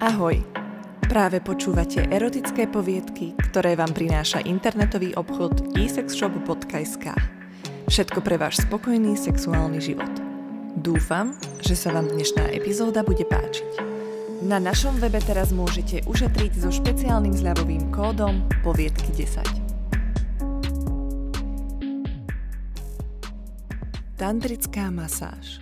Ahoj! Práve počúvate erotické poviedky, ktoré vám prináša internetový obchod esexshop.sk. Všetko pre váš spokojný sexuálny život. Dúfam, že sa vám dnešná epizóda bude páčiť. Na našom webe teraz môžete ušetriť so špeciálnym zľavovým kódom poviedky 10. Tantrická masáž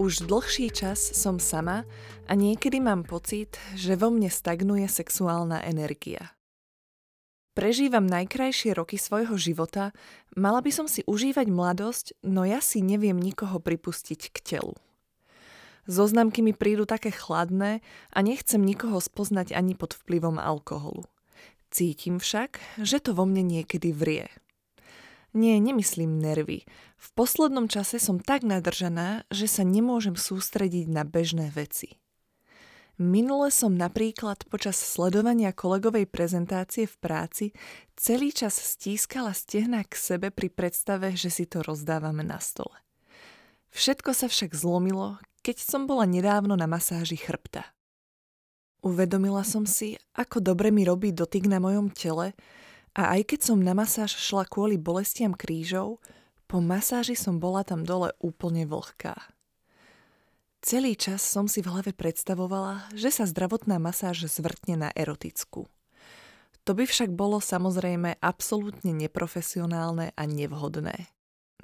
už dlhší čas som sama a niekedy mám pocit, že vo mne stagnuje sexuálna energia. Prežívam najkrajšie roky svojho života, mala by som si užívať mladosť, no ja si neviem nikoho pripustiť k telu. Zoznamky mi prídu také chladné a nechcem nikoho spoznať ani pod vplyvom alkoholu. Cítim však, že to vo mne niekedy vrie. Nie, nemyslím nervy. V poslednom čase som tak nadržaná, že sa nemôžem sústrediť na bežné veci. Minule som napríklad počas sledovania kolegovej prezentácie v práci celý čas stískala stehna k sebe pri predstave, že si to rozdávame na stole. Všetko sa však zlomilo, keď som bola nedávno na masáži chrbta. Uvedomila som si, ako dobre mi robí dotyk na mojom tele a aj keď som na masáž šla kvôli bolestiam krížov, po masáži som bola tam dole úplne vlhká. Celý čas som si v hlave predstavovala, že sa zdravotná masáž zvrtne na erotickú. To by však bolo samozrejme absolútne neprofesionálne a nevhodné.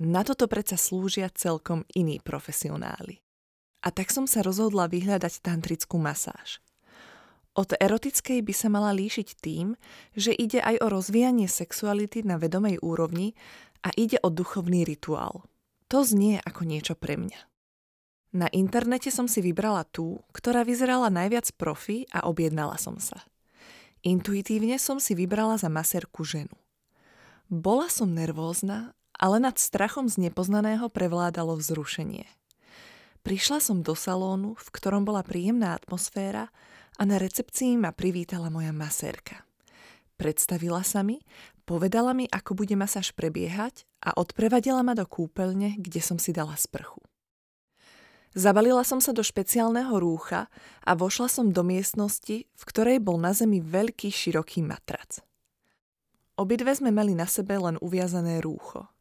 Na toto predsa slúžia celkom iní profesionáli. A tak som sa rozhodla vyhľadať tantrickú masáž. Od erotickej by sa mala líšiť tým, že ide aj o rozvíjanie sexuality na vedomej úrovni a ide o duchovný rituál. To znie ako niečo pre mňa. Na internete som si vybrala tú, ktorá vyzerala najviac profi a objednala som sa. Intuitívne som si vybrala za maserku ženu. Bola som nervózna, ale nad strachom z nepoznaného prevládalo vzrušenie. Prišla som do salónu, v ktorom bola príjemná atmosféra a na recepcii ma privítala moja masérka. Predstavila sa mi, povedala mi, ako bude masáž prebiehať a odprevadila ma do kúpeľne, kde som si dala sprchu. Zabalila som sa do špeciálneho rúcha a vošla som do miestnosti, v ktorej bol na zemi veľký široký matrac. Obidve sme mali na sebe len uviazané rúcho –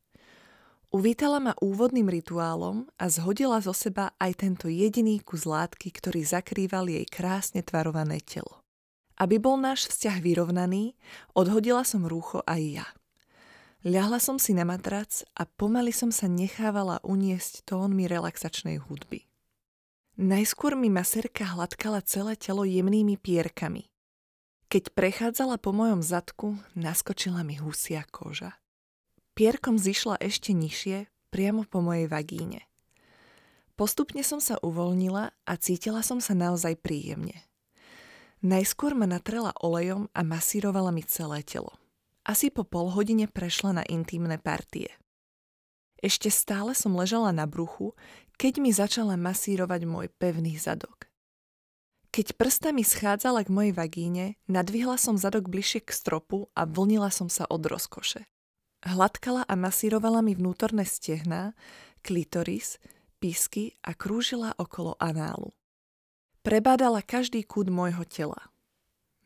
Uvítala ma úvodným rituálom a zhodila zo seba aj tento jediný kus látky, ktorý zakrýval jej krásne tvarované telo. Aby bol náš vzťah vyrovnaný, odhodila som rúcho aj ja. Ľahla som si na matrac a pomaly som sa nechávala uniesť tónmi relaxačnej hudby. Najskôr mi maserka hladkala celé telo jemnými pierkami. Keď prechádzala po mojom zadku, naskočila mi husia koža. Pierkom zišla ešte nižšie, priamo po mojej vagíne. Postupne som sa uvoľnila a cítila som sa naozaj príjemne. Najskôr ma natrela olejom a masírovala mi celé telo. Asi po pol hodine prešla na intimné partie. Ešte stále som ležala na bruchu, keď mi začala masírovať môj pevný zadok. Keď prstami schádzala k mojej vagíne, nadvihla som zadok bližšie k stropu a vlnila som sa od rozkoše. Hladkala a masírovala mi vnútorné stehná, klitoris, písky a krúžila okolo análu. Prebádala každý kút môjho tela.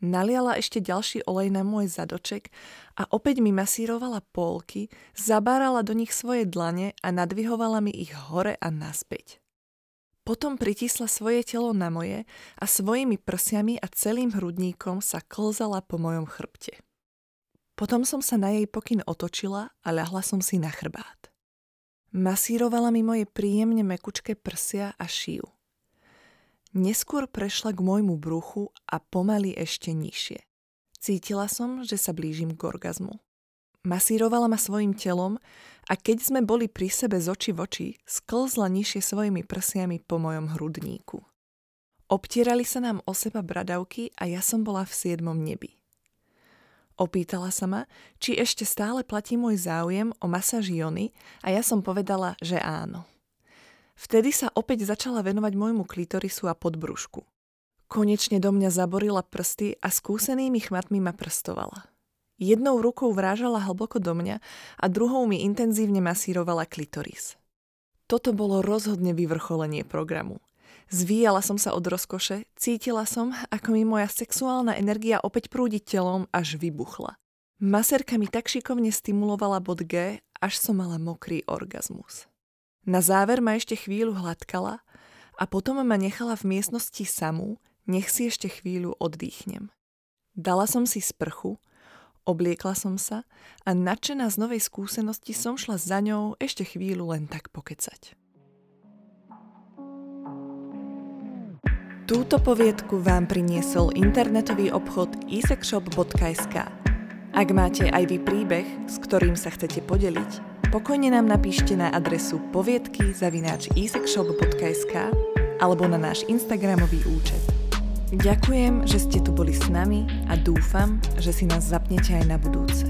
Naliala ešte ďalší olej na môj zadoček a opäť mi masírovala polky, zabárala do nich svoje dlane a nadvihovala mi ich hore a naspäť. Potom pritisla svoje telo na moje a svojimi prsiami a celým hrudníkom sa klzala po mojom chrbte. Potom som sa na jej pokyn otočila a ľahla som si na chrbát. Masírovala mi moje príjemne mekučké prsia a šiju. Neskôr prešla k môjmu bruchu a pomaly ešte nižšie. Cítila som, že sa blížim k orgazmu. Masírovala ma svojim telom a keď sme boli pri sebe z oči v oči, sklzla nižšie svojimi prsiami po mojom hrudníku. Obtierali sa nám o seba bradavky a ja som bola v siedmom nebi. Opýtala sa ma, či ešte stále platí môj záujem o masáž Jony a ja som povedala, že áno. Vtedy sa opäť začala venovať môjmu klitorisu a podbrušku. Konečne do mňa zaborila prsty a skúsenými chmatmi ma prstovala. Jednou rukou vrážala hlboko do mňa a druhou mi intenzívne masírovala klitoris. Toto bolo rozhodne vyvrcholenie programu. Zvíjala som sa od rozkoše, cítila som, ako mi moja sexuálna energia opäť prúdi telom, až vybuchla. Maserka mi tak šikovne stimulovala bod G, až som mala mokrý orgazmus. Na záver ma ešte chvíľu hladkala a potom ma nechala v miestnosti samú, nech si ešte chvíľu oddychnem. Dala som si sprchu, obliekla som sa a nadšená z novej skúsenosti som šla za ňou ešte chvíľu len tak pokecať. Túto poviedku vám priniesol internetový obchod isexshop.sk. Ak máte aj vy príbeh, s ktorým sa chcete podeliť, pokojne nám napíšte na adresu poviedky zavináč alebo na náš Instagramový účet. Ďakujem, že ste tu boli s nami a dúfam, že si nás zapnete aj na budúce.